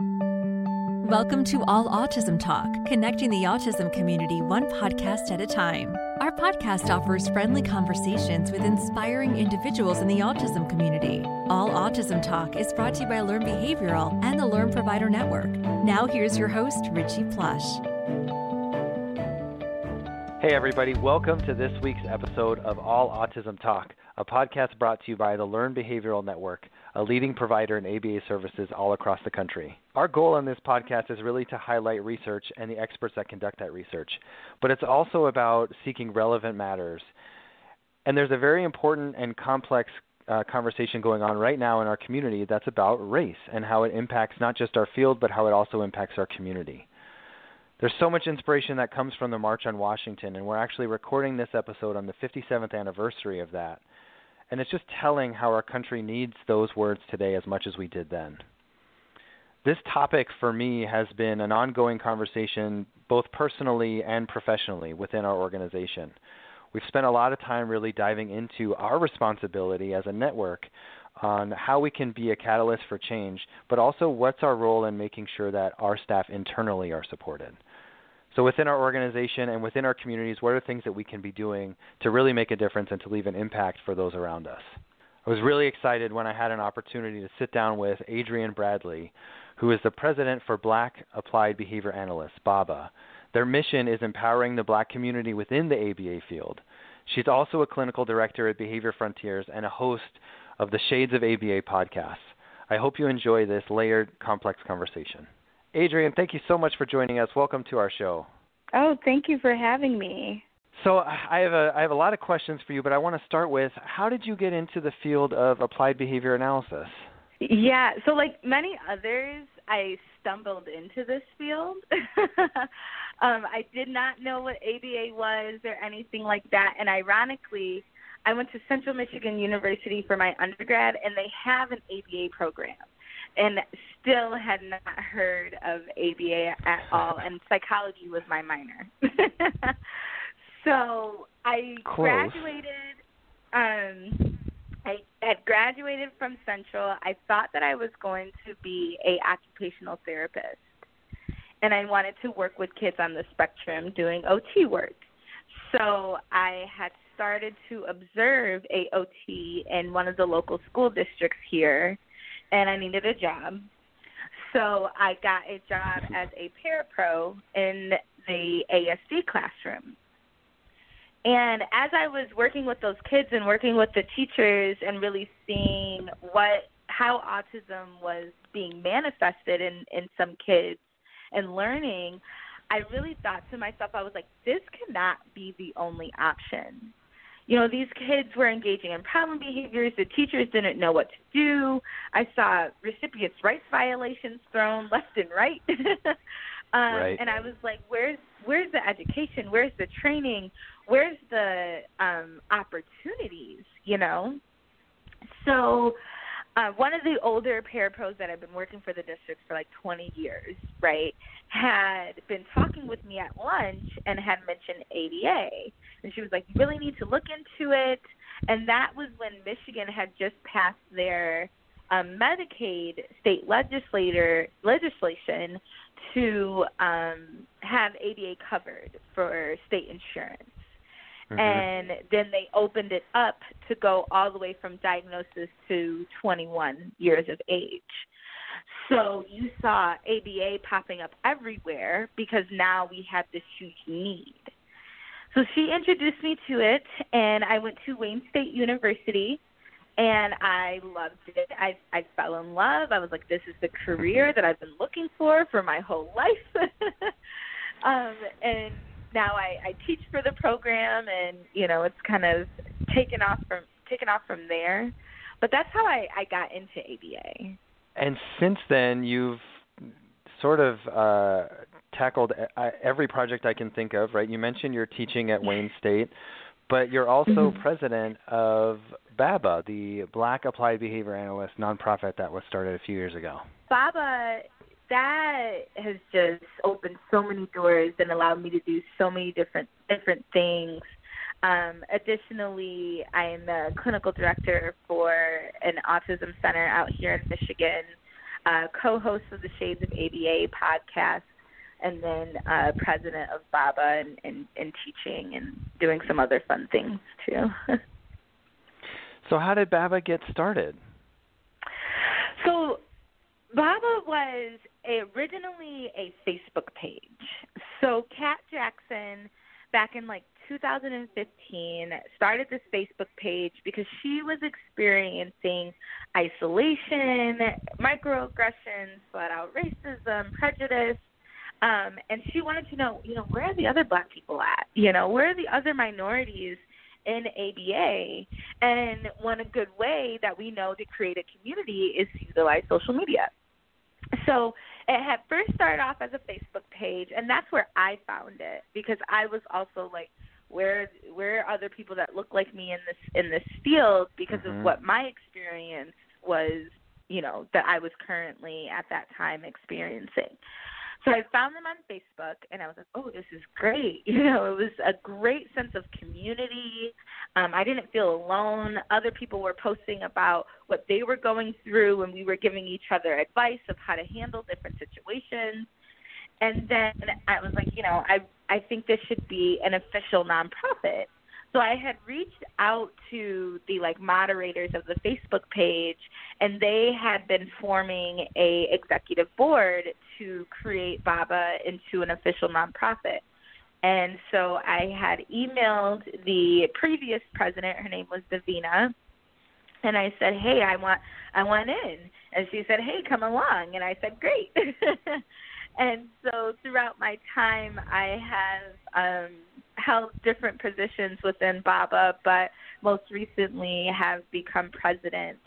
Welcome to All Autism Talk, connecting the autism community one podcast at a time. Our podcast offers friendly conversations with inspiring individuals in the autism community. All Autism Talk is brought to you by Learn Behavioral and the Learn Provider Network. Now, here's your host, Richie Plush. Hey, everybody, welcome to this week's episode of All Autism Talk, a podcast brought to you by the Learn Behavioral Network, a leading provider in ABA services all across the country. Our goal on this podcast is really to highlight research and the experts that conduct that research, but it's also about seeking relevant matters. And there's a very important and complex uh, conversation going on right now in our community that's about race and how it impacts not just our field, but how it also impacts our community. There's so much inspiration that comes from the March on Washington, and we're actually recording this episode on the 57th anniversary of that. And it's just telling how our country needs those words today as much as we did then. This topic for me has been an ongoing conversation, both personally and professionally, within our organization. We've spent a lot of time really diving into our responsibility as a network on how we can be a catalyst for change, but also what's our role in making sure that our staff internally are supported. So within our organization and within our communities, what are things that we can be doing to really make a difference and to leave an impact for those around us? I was really excited when I had an opportunity to sit down with Adrienne Bradley, who is the president for Black Applied Behavior Analysts, BABA. Their mission is empowering the black community within the ABA field. She's also a clinical director at Behavior Frontiers and a host of the Shades of ABA podcast. I hope you enjoy this layered, complex conversation. Adrienne, thank you so much for joining us. Welcome to our show. Oh, thank you for having me. So I have a I have a lot of questions for you, but I want to start with how did you get into the field of applied behavior analysis? Yeah, so like many others, I stumbled into this field. um, I did not know what ABA was or anything like that, and ironically, I went to Central Michigan University for my undergrad, and they have an ABA program and still had not heard of ABA at all, and psychology was my minor. so I Close. graduated. Um, I had graduated from Central. I thought that I was going to be a occupational therapist, and I wanted to work with kids on the spectrum doing OT work. So I had started to observe AOT in one of the local school districts here and I needed a job. So I got a job as a parapro in the ASD classroom. And as I was working with those kids and working with the teachers and really seeing what how autism was being manifested in in some kids and learning, I really thought to myself I was like this cannot be the only option you know, these kids were engaging in problem behaviors. The teachers didn't know what to do. I saw recipients' rights violations thrown left and right. um, right. And I was like, where's where's the education? Where's the training? Where's the um, opportunities? You know. So uh, one of the older parapros that I've been working for the district for like 20 years, right, had been talking with me at lunch and had mentioned ABA. And she was like, you really need to look into it. And that was when Michigan had just passed their um, Medicaid state legislator legislation to um, have ABA covered for state insurance. Mm-hmm. And then they opened it up to go all the way from diagnosis to 21 years of age. So you saw ABA popping up everywhere because now we have this huge need. So she introduced me to it, and I went to Wayne State University, and I loved it. I I fell in love. I was like, this is the career that I've been looking for for my whole life. um, and now I, I teach for the program, and you know it's kind of taken off from taken off from there. But that's how I, I got into ABA. And since then, you've sort of uh, tackled every project I can think of. Right? You mentioned you're teaching at Wayne State, but you're also mm-hmm. president of BABA, the Black Applied Behavior Analyst nonprofit that was started a few years ago. BABA that has just opened so many doors and allowed me to do so many different different things. Um, additionally, I am the clinical director for an autism center out here in Michigan. uh, co-host of the Shades of ABA podcast, and then uh, president of BABA and, and, and teaching and doing some other fun things too. so, how did BABA get started? So, BABA was originally a Facebook page. So, Kat Jackson, back in like 2015, started this Facebook page because she was experiencing isolation, microaggressions, flat out racism, prejudice. Um, and she wanted to know, you know, where are the other black people at? You know, where are the other minorities in ABA? And one good way that we know to create a community is to utilize social media. So it had first started off as a Facebook page, and that's where I found it because I was also like, where where are other people that look like me in this in this field because mm-hmm. of what my experience was, you know, that I was currently at that time experiencing. So I found them on Facebook and I was like, oh, this is great. You know, it was a great sense of community. Um, I didn't feel alone. Other people were posting about what they were going through and we were giving each other advice of how to handle different situations. And then I was like, you know, I I think this should be an official nonprofit. So I had reached out to the like moderators of the Facebook page and they had been forming a executive board to create Baba into an official nonprofit. And so I had emailed the previous president, her name was Davina, and I said, "Hey, I want I want in." And she said, "Hey, come along." And I said, "Great." and so throughout my time, I have um, held different positions within BABA, but most recently have become president.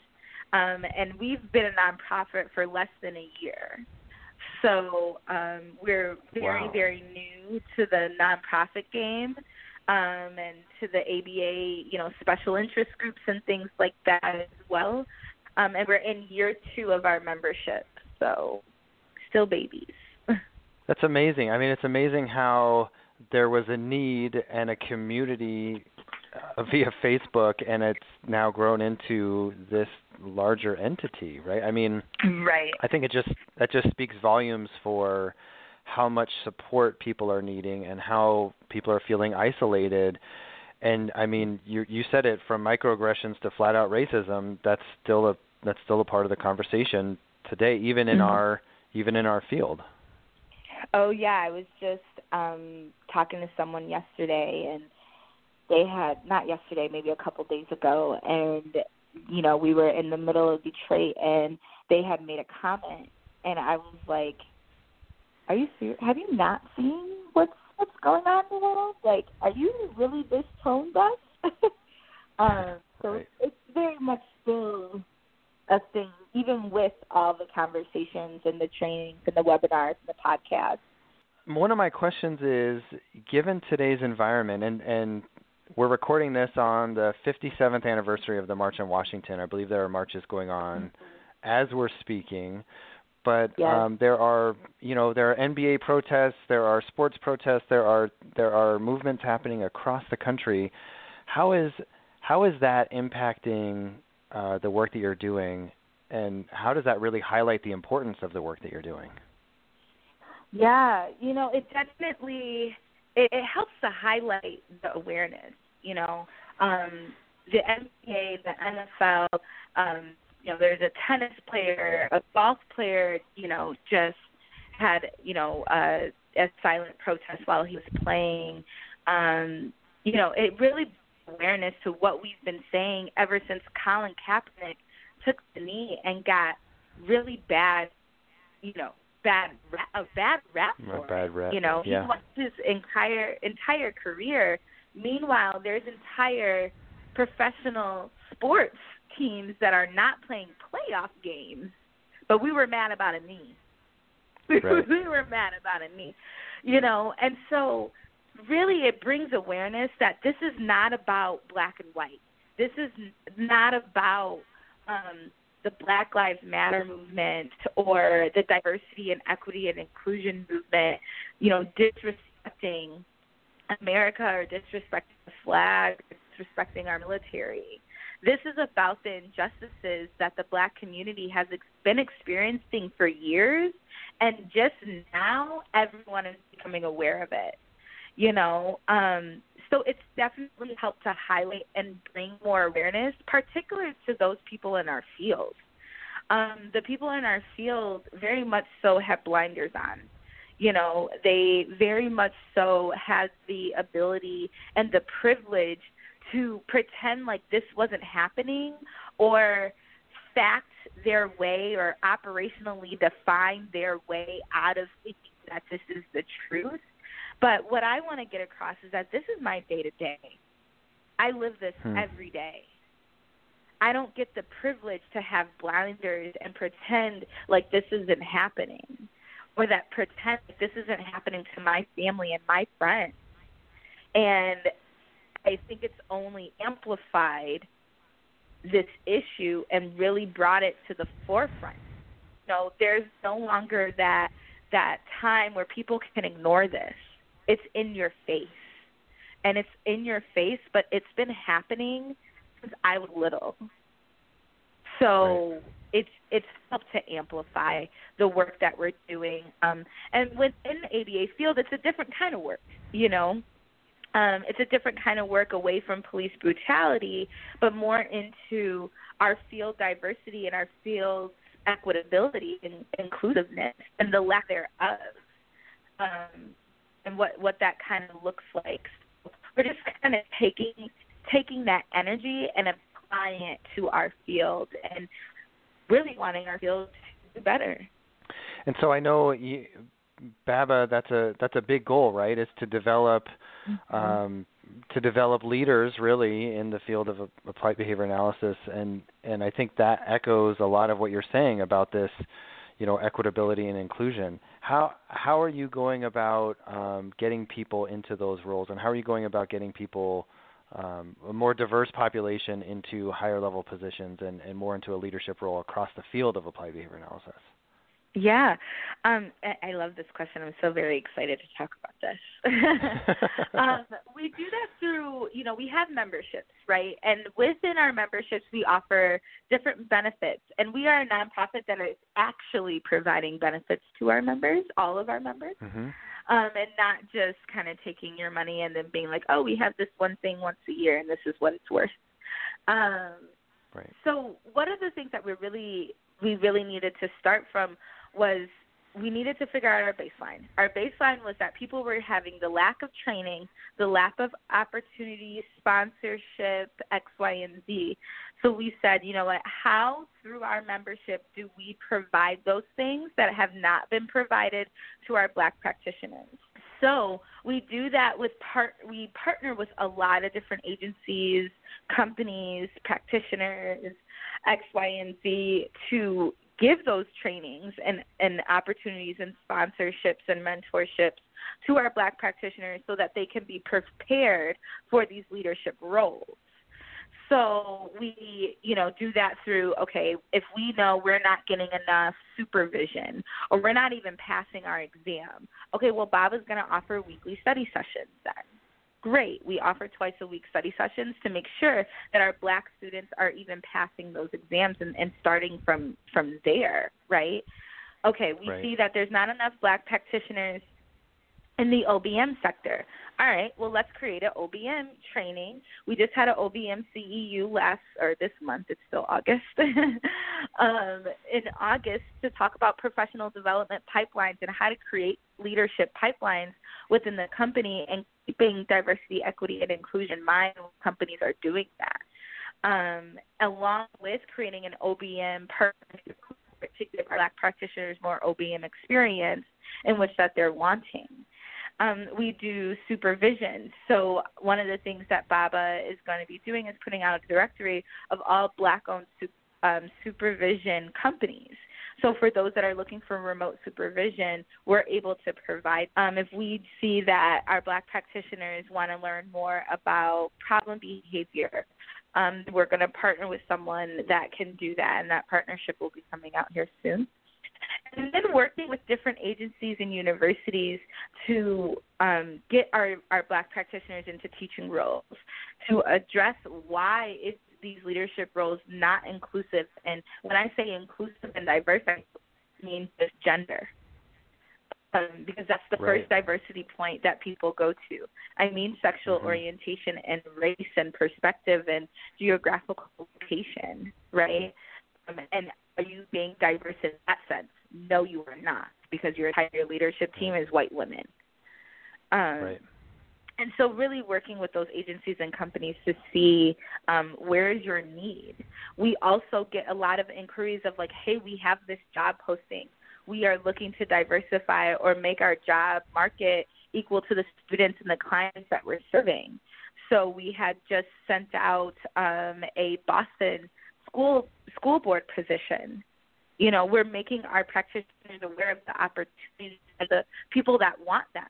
Um, and we've been a nonprofit for less than a year. So um, we're very, wow. very new to the nonprofit game um, and to the ABA, you know, special interest groups and things like that as well. Um, and we're in year two of our membership, so still babies. That's amazing. I mean, it's amazing how there was a need and a community uh, via Facebook, and it's now grown into this larger entity, right? I mean, right. I think it just that just speaks volumes for how much support people are needing and how people are feeling isolated. And I mean, you you said it from microaggressions to flat out racism. That's still a that's still a part of the conversation today, even in mm-hmm. our even in our field. Oh yeah, I was just um talking to someone yesterday and they had not yesterday, maybe a couple days ago and you know, we were in the middle of Detroit and they had made a comment and I was like, Are you serious? Have you not seen what's what's going on in the world? Like, are you really this tone deaf? um, so right. it's very much still a thing, even with all the conversations and the trainings and the webinars and the podcasts. One of my questions is, given today's environment, and and we're recording this on the 57th anniversary of the March on Washington. I believe there are marches going on mm-hmm. as we're speaking. But yes. um, there are, you know, there are NBA protests, there are sports protests, there are there are movements happening across the country. How is how is that impacting uh, the work that you're doing, and how does that really highlight the importance of the work that you're doing? Yeah, you know, it definitely it, it helps to highlight the awareness. You know, um, the NBA, the NFL, um, you know, there's a tennis player, a golf player, you know, just had, you know, uh, a silent protest while he was playing. Um, you know, it really awareness to what we've been saying ever since Colin Kaepernick took the knee and got really bad, you know, bad a bad rap for a bad rap. You know, yeah. he lost his entire entire career. Meanwhile, there's entire professional sports teams that are not playing playoff games, but we were mad about a knee. Right. we were mad about a knee, you know, and so really it brings awareness that this is not about black and white. This is not about um, the Black Lives Matter movement or the diversity and equity and inclusion movement, you know, disrespecting America or disrespecting the flag, disrespecting our military. This is about the injustices that the black community has ex- been experiencing for years, and just now everyone is becoming aware of it. You know, um, so it's definitely helped to highlight and bring more awareness, particularly to those people in our field. Um, the people in our field very much so have blinders on you know they very much so has the ability and the privilege to pretend like this wasn't happening or fact their way or operationally define their way out of thinking that this is the truth. But what I want to get across is that this is my day to day. I live this hmm. every day. I don't get the privilege to have blinders and pretend like this isn't happening or that pretend this isn't happening to my family and my friends. And I think it's only amplified this issue and really brought it to the forefront. You know, there's no longer that that time where people can ignore this. It's in your face. And it's in your face, but it's been happening since I was little. So right it's it's helped to amplify the work that we're doing. Um, and within the ABA field, it's a different kind of work. You know, um, it's a different kind of work away from police brutality, but more into our field diversity and our field equitability and inclusiveness and the lack thereof, um, and what what that kind of looks like. So we're just kind of taking taking that energy and applying it to our field and really wanting our field to do better. And so I know you, Baba, that's a that's a big goal, right? Is to develop mm-hmm. um, to develop leaders really in the field of applied behavior analysis, and and I think that echoes a lot of what you're saying about this, you know, equitability and inclusion. How how are you going about um, getting people into those roles, and how are you going about getting people um, a more diverse population into higher level positions and, and more into a leadership role across the field of applied behavior analysis? Yeah, um, I love this question. I'm so very excited to talk about this. um, we do that through, you know, we have memberships, right? And within our memberships, we offer different benefits. And we are a nonprofit that is actually providing benefits to our members, all of our members. Mm-hmm um, and not just kind of taking your money and then being like, oh, we have this one thing once a year and this is what it's worth. Um, right. So one of the things that we really we really needed to start from was we needed to figure out our baseline. Our baseline was that people were having the lack of training, the lack of opportunity, sponsorship, X, Y, and Z. So we said, you know what, how through our membership do we provide those things that have not been provided to our black practitioners? So we do that with part we partner with a lot of different agencies, companies, practitioners, X, Y, and Z to give those trainings and, and opportunities and sponsorships and mentorships to our black practitioners so that they can be prepared for these leadership roles. So we, you know, do that through okay, if we know we're not getting enough supervision or we're not even passing our exam, okay, well Bob is going to offer weekly study sessions then great. We offer twice a week study sessions to make sure that our black students are even passing those exams and, and starting from from there, right? Okay, we right. see that there's not enough black practitioners in the OBM sector. All right, well, let's create an OBM training. We just had an OBM CEU last, or this month, it's still August, um, in August to talk about professional development pipelines and how to create leadership pipelines within the company and keeping diversity, equity, and inclusion in mind when companies are doing that. Um, along with creating an OBM partnership, particularly black practitioners more OBM experience in which that they're wanting um, we do supervision. So one of the things that Baba is going to be doing is putting out a directory of all black-owned um, supervision companies. So for those that are looking for remote supervision, we're able to provide. Um, if we see that our black practitioners want to learn more about problem behavior, um, we're going to partner with someone that can do that, and that partnership will be coming out here soon and then working with different agencies and universities to um, get our, our black practitioners into teaching roles to address why it's these leadership roles not inclusive. And when I say inclusive and diverse, I mean just gender. Um, because that's the right. first diversity point that people go to. I mean sexual mm-hmm. orientation and race and perspective and geographical location, right? Um, and are you being diverse in that sense? No, you are not, because your entire leadership team is white women. Um, right. and so really working with those agencies and companies to see um, where is your need. We also get a lot of inquiries of like hey we have this job posting. We are looking to diversify or make our job market equal to the students and the clients that we're serving. So we had just sent out um, a boston school school board position you know we're making our practitioners aware of the opportunities and the people that want them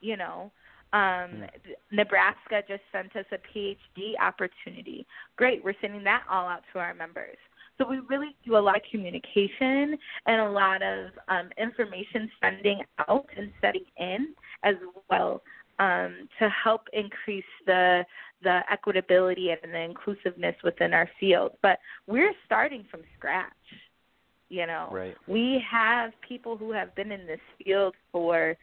you know um, Nebraska just sent us a PhD opportunity. Great, we're sending that all out to our members. So we really do a lot of communication and a lot of um, information sending out and setting in as well um, to help increase the the equitability and the inclusiveness within our field. But we're starting from scratch. You know, right. we have people who have been in this field for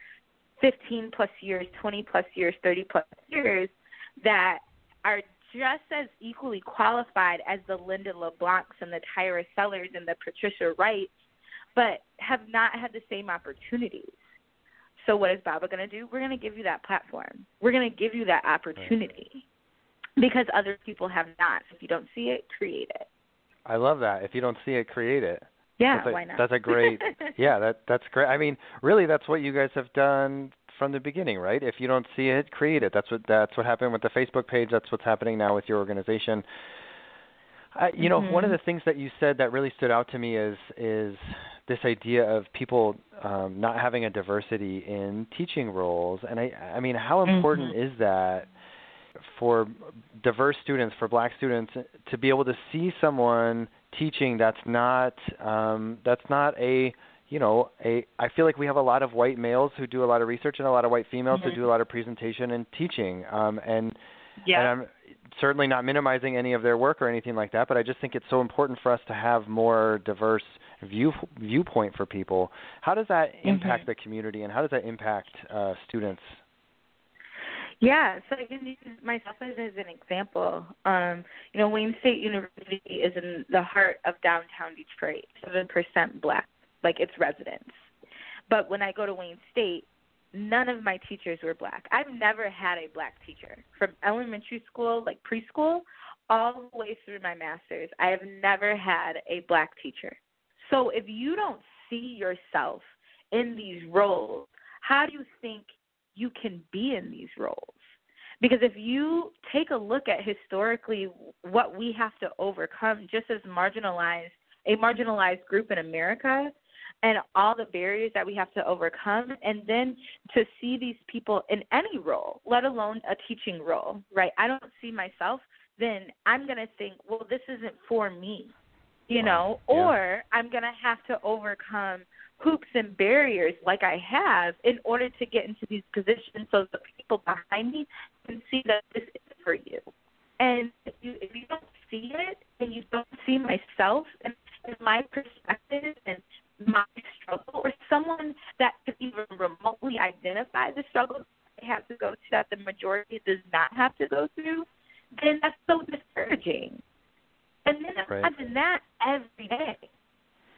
15 plus years, 20 plus years, 30 plus years that are just as equally qualified as the Linda LeBlancs and the Tyra Sellers and the Patricia Wrights, but have not had the same opportunities. So what is Baba going to do? We're going to give you that platform. We're going to give you that opportunity right. because other people have not. If you don't see it, create it. I love that. If you don't see it, create it. Yeah, that's a, why not? That's a great. yeah, that that's great. I mean, really, that's what you guys have done from the beginning, right? If you don't see it, create it. That's what that's what happened with the Facebook page. That's what's happening now with your organization. I, you know, mm-hmm. one of the things that you said that really stood out to me is is this idea of people um, not having a diversity in teaching roles, and I I mean, how important mm-hmm. is that? for diverse students, for black students, to be able to see someone teaching that's not um, that's not a you know a I feel like we have a lot of white males who do a lot of research and a lot of white females mm-hmm. who do a lot of presentation and teaching um, and yeah. and I'm certainly not minimizing any of their work or anything like that, but I just think it's so important for us to have more diverse view viewpoint for people. How does that impact mm-hmm. the community and how does that impact uh, students? Yeah, so I can use myself as, as an example. Um, you know, Wayne State University is in the heart of downtown Detroit, seven percent black, like its residents. But when I go to Wayne State, none of my teachers were black. I've never had a black teacher from elementary school, like preschool, all the way through my master's. I have never had a black teacher. So if you don't see yourself in these roles, how do you think you can be in these roles. Because if you take a look at historically what we have to overcome just as marginalized a marginalized group in America and all the barriers that we have to overcome and then to see these people in any role, let alone a teaching role, right? I don't see myself, then I'm going to think, well, this isn't for me. You know, yeah. or I'm going to have to overcome hoops and barriers like I have in order to get into these positions so the people behind me can see that this is for you. And if you if you don't see it and you don't see myself and, my perspective and my struggle or someone that could even remotely identify the struggle I have to go through that the majority does not have to go through, then that's so discouraging. And then right. imagine that every day.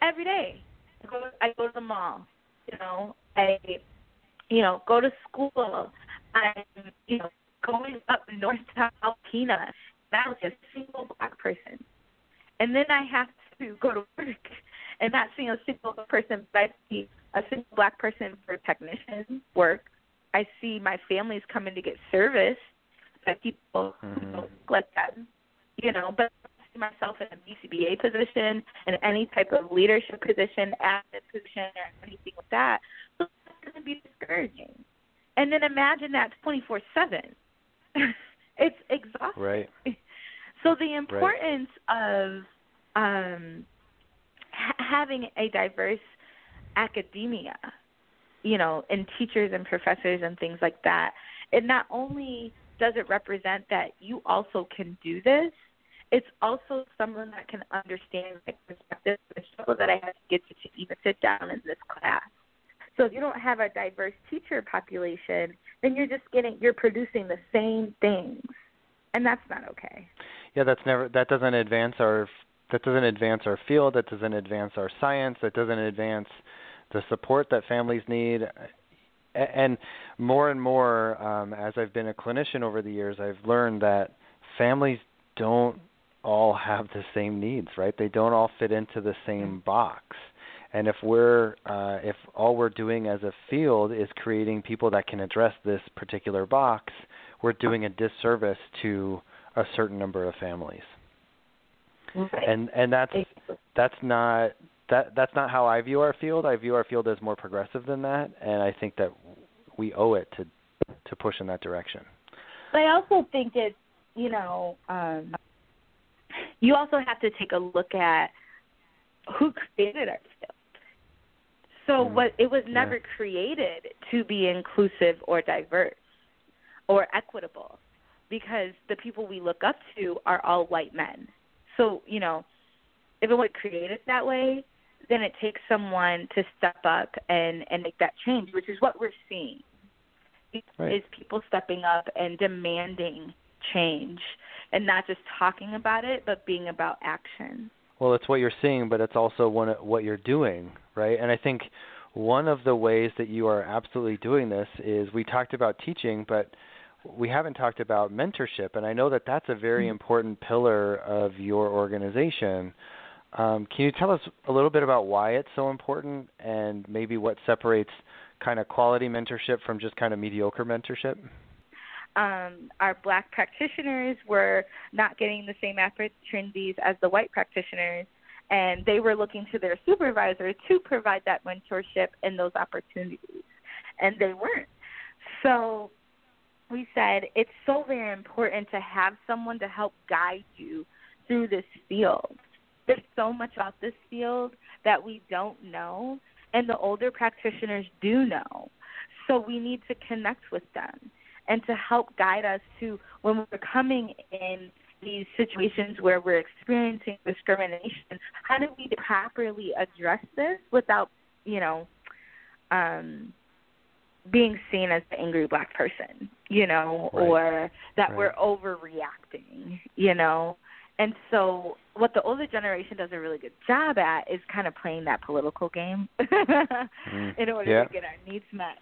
Every day. I go, I go to the mall. You know, I, you know, go to school. I'm, you know, going up north to Alpena. That was a single black person, and then I have to go to work and not see a single person, but I see a single black person for technician work. I see my families coming to get service by people mm-hmm. who don't look like that. You know, but myself in a BCBA position and any type of leadership position, admin position, or anything like that, so it's going to be discouraging. And then imagine that 24 7. It's exhausting. Right. So the importance right. of um, ha- having a diverse academia, you know, and teachers and professors and things like that, it not only does it represent that you also can do this, it's also someone that can understand my perspective, the struggle that I had to get to, to even sit down in this class. So if you don't have a diverse teacher population, then you're just getting you're producing the same things, and that's not okay. Yeah, that's never that doesn't advance our that doesn't advance our field. That doesn't advance our science. That doesn't advance the support that families need. And more and more, um, as I've been a clinician over the years, I've learned that families don't all have the same needs, right? They don't all fit into the same box. And if we're uh, if all we're doing as a field is creating people that can address this particular box, we're doing a disservice to a certain number of families. Right. And and that's that's not that that's not how I view our field. I view our field as more progressive than that, and I think that we owe it to to push in that direction. But I also think it's you know um, you also have to take a look at who created our field. So Mm. what it was Yeah. never created to be inclusive or diverse or equitable because the people we look up to are all white men. So, you know, if it was created that way, then it takes someone to step up and and make that change, which is what we're seeing. Right. Is people stepping up and demanding change and not just talking about it but being about action. Well, it's what you're seeing, but it's also one what you're doing, right? And I think one of the ways that you are absolutely doing this is we talked about teaching, but we haven't talked about mentorship, and I know that that's a very Mm-hmm. important pillar of your organization. Um, can you tell us a little bit about why it's so important, and maybe what separates kind of quality mentorship from just kind of mediocre mentorship? Um, our black practitioners were not getting the same opportunities as the white practitioners, and they were looking to their supervisor to provide that mentorship and those opportunities, and they weren't. So we said it's so very important to have someone to help guide you through this field. There's so much about this field that we don't know, and the older practitioners do know. So we need to connect with them and to help guide us to when we're coming in these situations where we're experiencing discrimination, how do we properly address this without, you know, um, being seen as the angry black person, you know, Right. or that Right. we're overreacting, you know. And so what the older generation does a really good job at is kind of playing that political game in order Yeah. to get our needs met.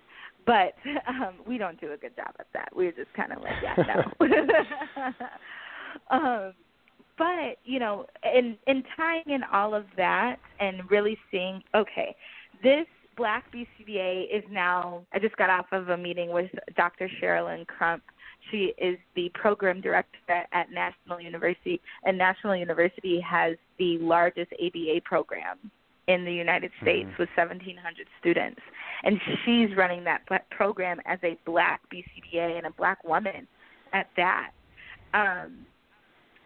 But um we don't do a good job at that. We're just kind of like, yeah, no. um but, you know, in in tying in all of that and really seeing, okay, this Black BCBA is now. I just got off of a meeting with Dr. Sherilyn Crump. She is the program director at National University, and National University has the largest ABA program in the United States Mhm. with 1,700 students. And she's running that program as a black BCBA and a black woman at that. Um,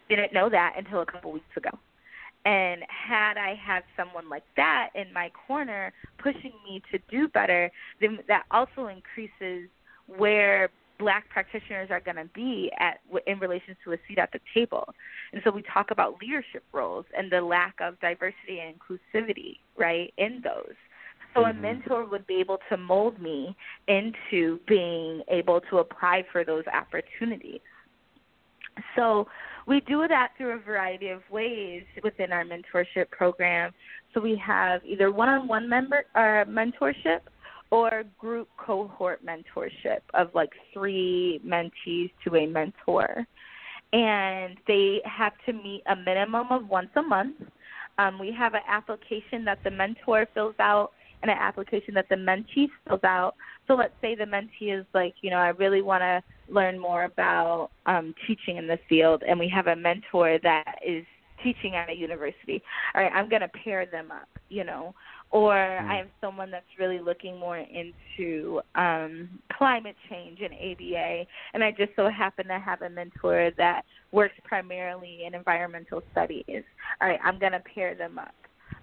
didn't know that until a couple weeks ago. And had I had someone like that in my corner pushing me to do better, then that also increases where black practitioners are going to be at in relation to a seat at the table. And so we talk about leadership roles and the lack of diversity and inclusivity, right, in those. So a Mhm. mentor would be able to mold me into being able to apply for those opportunities. So we do that through a variety of ways within our mentorship program. So we have either one-on-one member uh, mentorship or group cohort mentorship of like three mentees to a mentor. And they have to meet a minimum of once a month. Um, we have an application that the mentor fills out and an application that the mentee fills out. So let's say the mentee is like, you know, I really want to learn more about um, teaching in this field, and we have a mentor that is teaching at a university. All right, I'm going to pair them up, you know. Or Mm. I have someone that's really looking more into um, climate change and ABA, and I just so happen to have a mentor that works primarily in environmental studies. All right, I'm going to pair them up.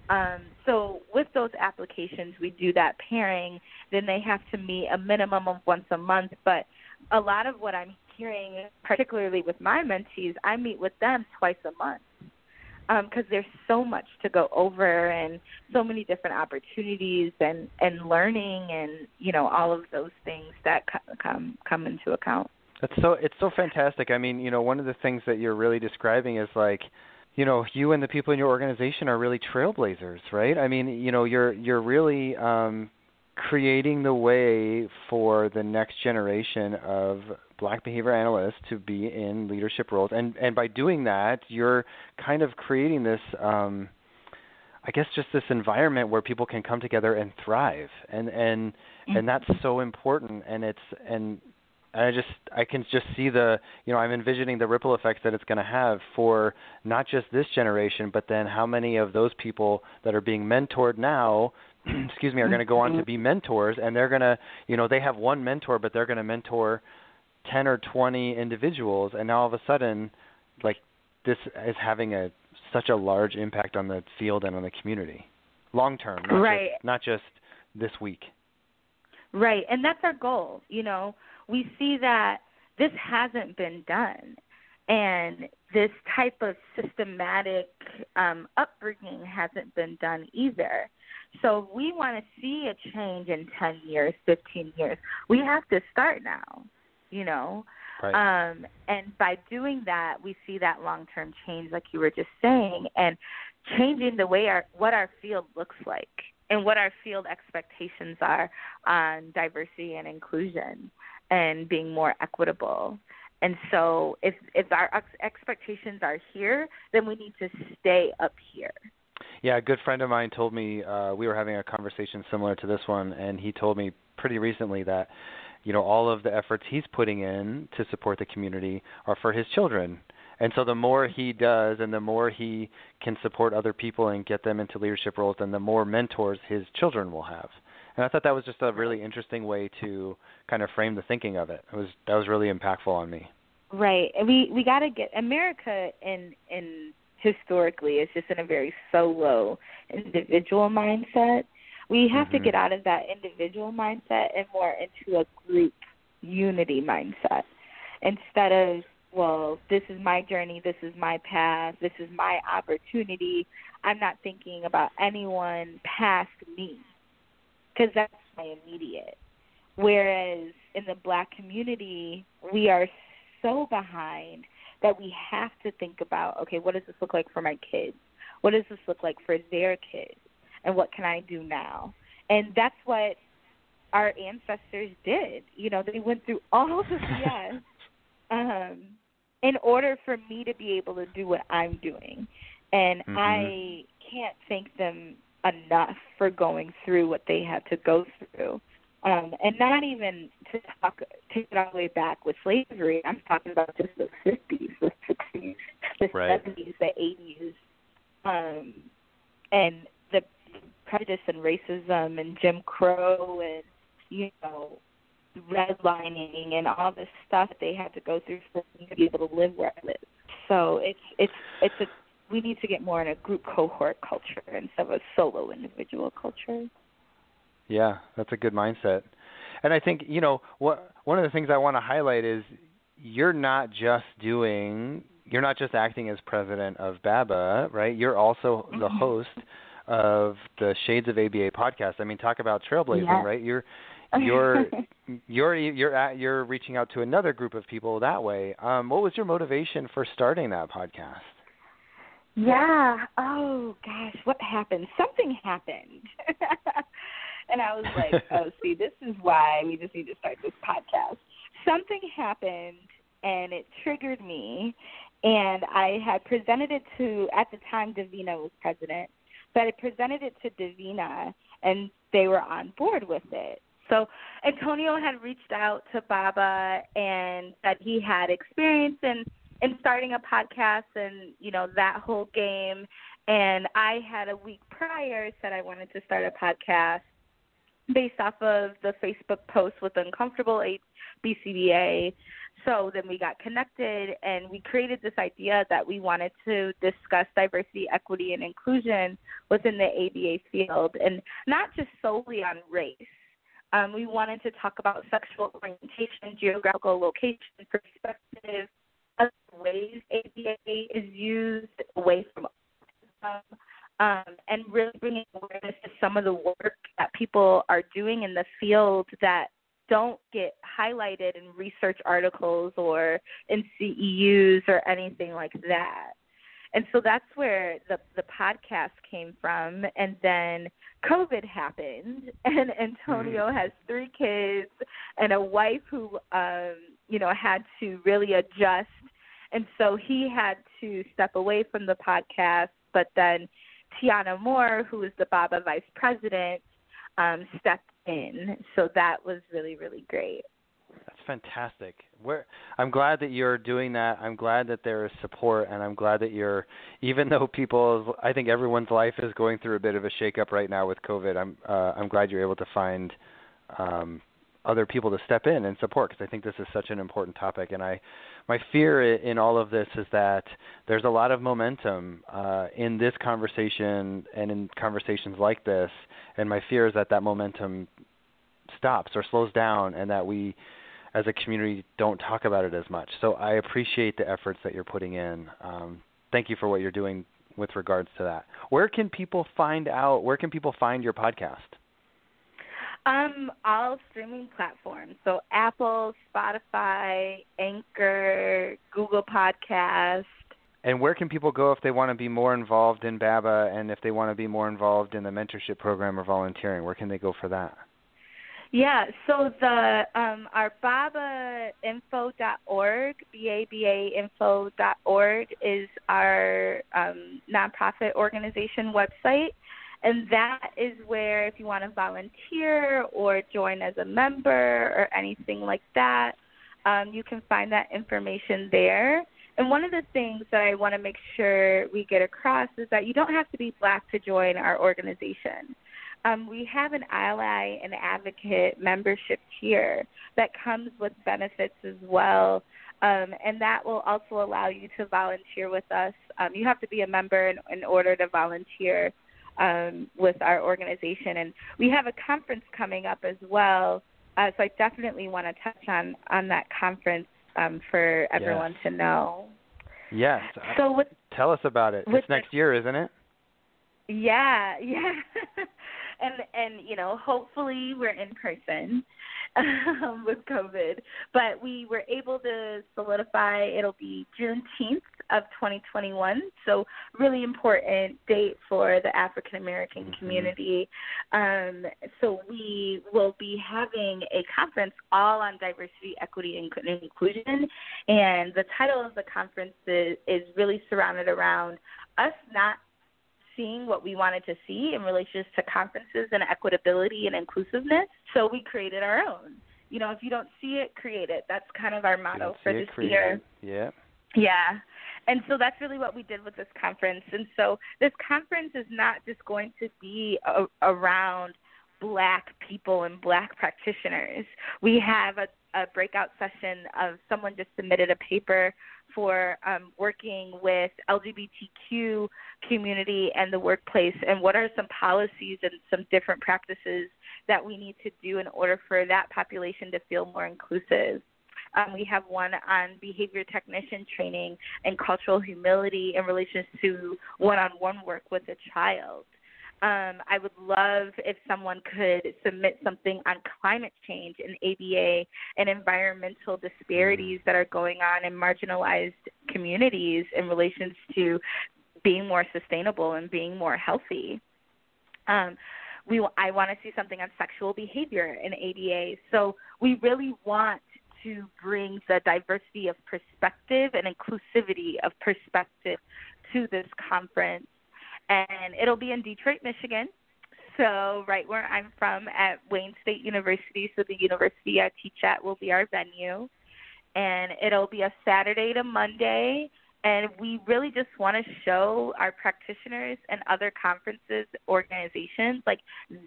Um, so with those applications, we do that pairing. Then they have to meet a minimum of once a month. But a lot of what I'm hearing, particularly with my mentees, I meet with them twice a month because um, there's so much to go over and so many different opportunities and and learning and you know all of those things that come come into account. That's so it's so fantastic. I mean, you know, one of the things that you're really describing is like you know you and the people in your organization are really trailblazers right i mean you know you're you're really um creating the way for the next generation of black behavior analysts to be in leadership roles. And and by doing that you're kind of creating this um I guess just this environment where people can come together and thrive. And and mm-hmm. and that's so important. And it's and and I just I can just see the you know I'm envisioning the ripple effects that it's going to have for not just this generation but then how many of those people that are being mentored now excuse me are going to go on to be mentors and they're going to you know they have one mentor but they're going to mentor 10 or 20 individuals and now all of a sudden like this is having a such a large impact on the field and on the community. Long term not right. just, not just this week. Right and that's our goal you know. We see that this hasn't been done and this type of systematic um, upbringing hasn't been done either. So we want to see a change in 10 years, 15 years. We have to start now, you know. Right. Um, and by doing that, we see that long-term change, like you were just saying, and changing the way our what our field looks like and what our field expectations are on diversity and inclusion and being more equitable. And so if if our ex- expectations are here, then we need to stay up here. Yeah, a good friend of mine told me uh we were having a conversation similar to this one and he told me pretty recently that you know all of the efforts he's putting in to support the community are for his children. And so the more he does and the more he can support other people and get them into leadership roles, then the more mentors his children will have. And I thought that was just a really interesting way to kind of frame the thinking of it. It was that was really impactful on me. Right. And we we got to get America in in historically is just in a very solo individual mindset. We have mm-hmm. to get out of that individual mindset and more into a group unity mindset. Instead of, well, this is my journey, this is my path, this is my opportunity. I'm not thinking about anyone past me because that's my immediate. Whereas in the black community, we are so behind that we have to think about okay, what does this look like for my kids? What does this look like for their kids? And what can I do now? And that's what our ancestors did. You know, they went through all the BS um, in order for me to be able to do what I'm doing. And mm-hmm. I can't thank them enough for going through what they had to go through. Um, and not even to talk take it all the way back with slavery. I'm talking about just the 50s, the 60s, the right. 70s, the 80s, um, and the prejudice and racism and Jim Crow and you know redlining and all this stuff they had to go through for me to be able to live where I live. So it's it's it's a we need to get more in a group cohort culture instead of a solo individual culture. Yeah, that's a good mindset. And I think, you know, what one of the things I want to highlight is you're not just doing you're not just acting as president of BABA, right? You're also the mm-hmm. host of the Shades of ABA podcast. I mean, talk about trailblazing, yes. right? You're you're you're you're at, you're reaching out to another group of people that way. Um, what was your motivation for starting that podcast? Yeah. Oh gosh, what happened? Something happened. and I was like, oh, see, this is why we just need to start this podcast. Something happened and it triggered me and I had presented it to at the time Davina was president. but I presented it to Davina and they were on board with it. So Antonio had reached out to Baba and said he had experience in in starting a podcast and you know that whole game and I had a week prior said I wanted to start a podcast based off of the Facebook post with Uncomfortable BCBA. So then we got connected and we created this idea that we wanted to discuss diversity, equity, and inclusion within the ABA field and not just solely on race Um, we wanted to talk about sexual orientation, geographical location, perspective, other ways ABA is used away from autism, um, and really bringing awareness to some of the work that people are doing in the field that don't get highlighted in research articles or in CEUs or anything like that. And so that's where the the podcast came from and then COVID happened and Antonio mm-hmm. has three kids and a wife who um you know had to really adjust and so he had to step away from the podcast but then Tiana Moore who is the BABA vice president um stepped in. So that was really, really great. That's fantastic. Where I'm glad that you're doing that. I'm glad that there is support, and I'm glad that you're, even though people, I think everyone's life is going through a bit of a shakeup right now with COVID. I'm, uh, I'm glad you're able to find um, other people to step in and support because I think this is such an important topic. And I, my fear in all of this is that there's a lot of momentum uh, in this conversation and in conversations like this, and my fear is that that momentum stops or slows down, and that we, as a community, don't talk about it as much. So I appreciate the efforts that you're putting in. Um, thank you for what you're doing with regards to that. Where can people find out? Where can people find your podcast? Um, all streaming platforms. So Apple, Spotify, Anchor, Google Podcast. And where can people go if they want to be more involved in BABA and if they want to be more involved in the mentorship program or volunteering? Where can they go for that? Yeah, so the um, our babainfo.org, B-A-B-A info.org is our um, nonprofit organization website. And that is where, if you want to volunteer or join as a member or anything like that, um, you can find that information there. And one of the things that I want to make sure we get across is that you don't have to be black to join our organization. Um, we have an ally and advocate membership tier that comes with benefits as well. Um, and that will also allow you to volunteer with us. Um, you have to be a member in, in order to volunteer um, with our organization. And we have a conference coming up as well. Uh, so I definitely want to touch on on that conference um, for everyone yes. to know. Yes. So with, tell us about it. It's next the, year, isn't it? Yeah, yeah. and and you know, hopefully we're in person um, with COVID, but we were able to solidify it'll be Juneteenth of 2021. So really important date for the African American mm-hmm. community. Um, so we will be having a conference all on diversity, equity, and inclusion. And the title of the conference is, is really surrounded around us not seeing what we wanted to see in relation to conferences and equitability and inclusiveness. So we created our own. You know, if you don't see it, create it. That's kind of our motto for this it, year. Yeah. Yeah. And so that's really what we did with this conference. And so this conference is not just going to be a, around black people and black practitioners. We have a, a breakout session of someone just submitted a paper for um, working with LGBTQ community and the workplace, and what are some policies and some different practices that we need to do in order for that population to feel more inclusive. Um, we have one on behavior technician training and cultural humility in relation to one-on-one work with a child. Um, I would love if someone could submit something on climate change and ABA and environmental disparities that are going on in marginalized communities in relation to being more sustainable and being more healthy. Um, we, I want to see something on sexual behavior in ABA. So we really want to bring the diversity of perspective and inclusivity of perspective to this conference and it'll be in Detroit, Michigan. So right where I'm from at Wayne State University, so the university I teach at will be our venue, and it'll be a Saturday to Monday. And we really just want to show our practitioners and other conferences, organizations, like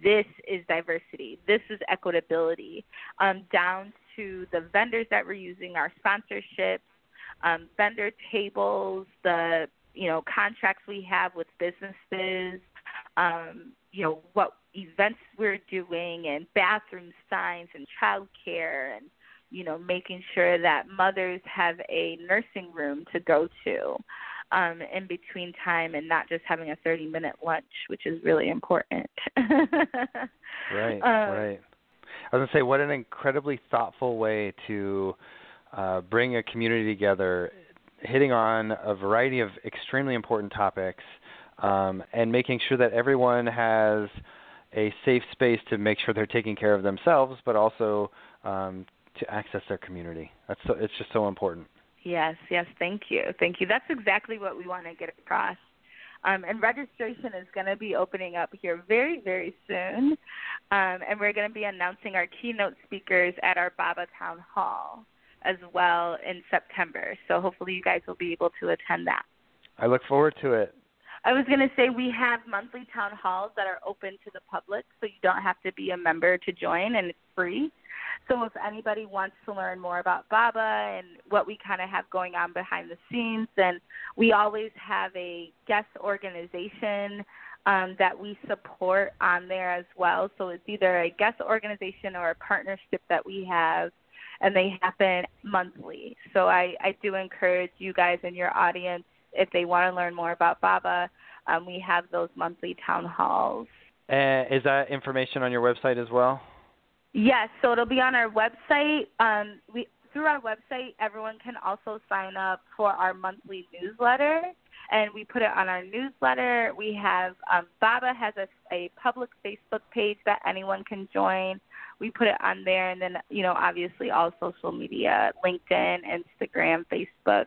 this is diversity, this is equitability, um, down to the vendors that we're using, our sponsorships, um, vendor tables, the you know contracts we have with businesses um, you know what events we're doing and bathroom signs and childcare and you know making sure that mothers have a nursing room to go to um, in between time and not just having a 30 minute lunch, which is really important. right, um, right. I was going to say, what an incredibly thoughtful way to uh, bring a community together, hitting on a variety of extremely important topics, um, and making sure that everyone has a safe space to make sure they're taking care of themselves, but also um, to access their community. That's so, it's just so important. Yes, yes, thank you. Thank you. That's exactly what we want to get across. Um, and registration is going to be opening up here very, very soon. Um, and we're going to be announcing our keynote speakers at our Baba Town Hall as well in September. So hopefully you guys will be able to attend that. I look forward to it. I was going to say we have monthly town halls that are open to the public, so you don't have to be a member to join, and it's free. So if anybody wants to learn more about Baba and what we kind of have going on behind the scenes, then we always have a guest organization um, that we support on there as well. So it's either a guest organization or a partnership that we have, and they happen monthly. So I, I do encourage you guys in your audience, if they want to learn more about Baba, um, we have those monthly town halls. Uh, is that information on your website as well? Yes, so it'll be on our website. Um, we through our website, everyone can also sign up for our monthly newsletter, and we put it on our newsletter. We have um, Baba has a, a public Facebook page that anyone can join. We put it on there, and then you know, obviously, all social media: LinkedIn, Instagram, Facebook.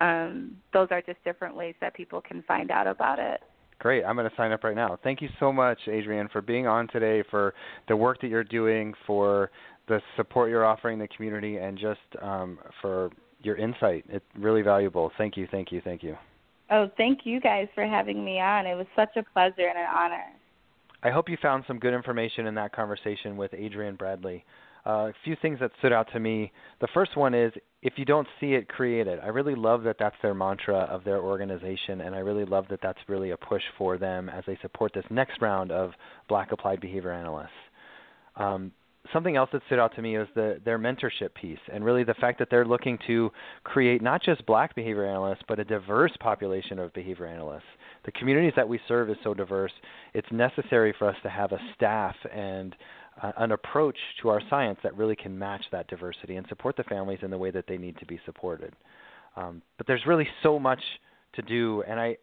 Um, those are just different ways that people can find out about it. Great. I'm going to sign up right now. Thank you so much, Adrienne, for being on today, for the work that you're doing, for the support you're offering the community, and just um, for your insight. It's really valuable. Thank you, thank you, thank you. Oh, thank you guys for having me on. It was such a pleasure and an honor. I hope you found some good information in that conversation with Adrienne Bradley. Uh, a few things that stood out to me. The first one is if you don't see it, create it. I really love that that's their mantra of their organization, and I really love that that's really a push for them as they support this next round of Black Applied Behavior Analysts. Um, something else that stood out to me is the, their mentorship piece, and really the fact that they're looking to create not just Black behavior analysts, but a diverse population of behavior analysts. The communities that we serve is so diverse; it's necessary for us to have a staff and uh, an approach to our science that really can match that diversity and support the families in the way that they need to be supported. Um, but there's really so much to do, and I,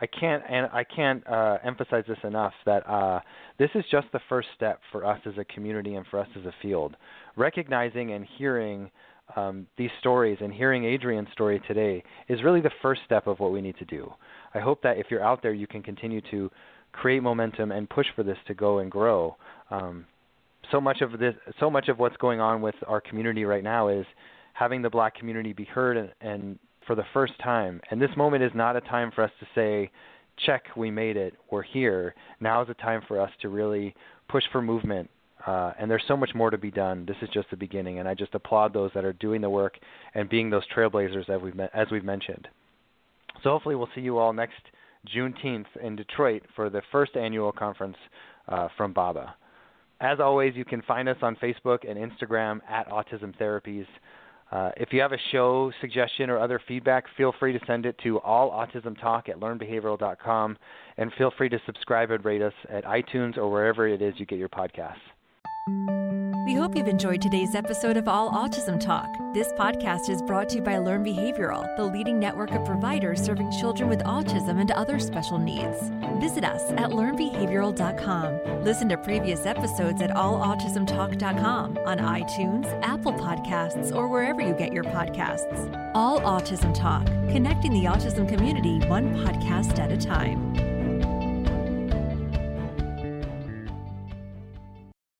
I can't and I can't uh, emphasize this enough that uh, this is just the first step for us as a community and for us as a field. Recognizing and hearing um, these stories and hearing Adrienne's story today is really the first step of what we need to do. I hope that if you're out there, you can continue to create momentum and push for this to go and grow. Um, so much of this, so much of what's going on with our community right now is having the black community be heard and, and for the first time. And this moment is not a time for us to say, check, we made it, we're here. Now is a time for us to really push for movement. Uh, and there's so much more to be done. This is just the beginning, and I just applaud those that are doing the work and being those trailblazers as we've, as we've mentioned. So hopefully we'll see you all next Juneteenth in Detroit for the first annual conference uh, from BABA. As always, you can find us on Facebook and Instagram at Autism Therapies. Uh, if you have a show suggestion or other feedback, feel free to send it to allautismtalk at learnbehavioral.com and feel free to subscribe and rate us at iTunes or wherever it is you get your podcasts. We hope you've enjoyed today's episode of All Autism Talk. This podcast is brought to you by Learn Behavioral, the leading network of providers serving children with autism and other special needs. Visit us at learnbehavioral.com. Listen to previous episodes at allautismtalk.com on iTunes, Apple Podcasts, or wherever you get your podcasts. All Autism Talk, connecting the autism community one podcast at a time.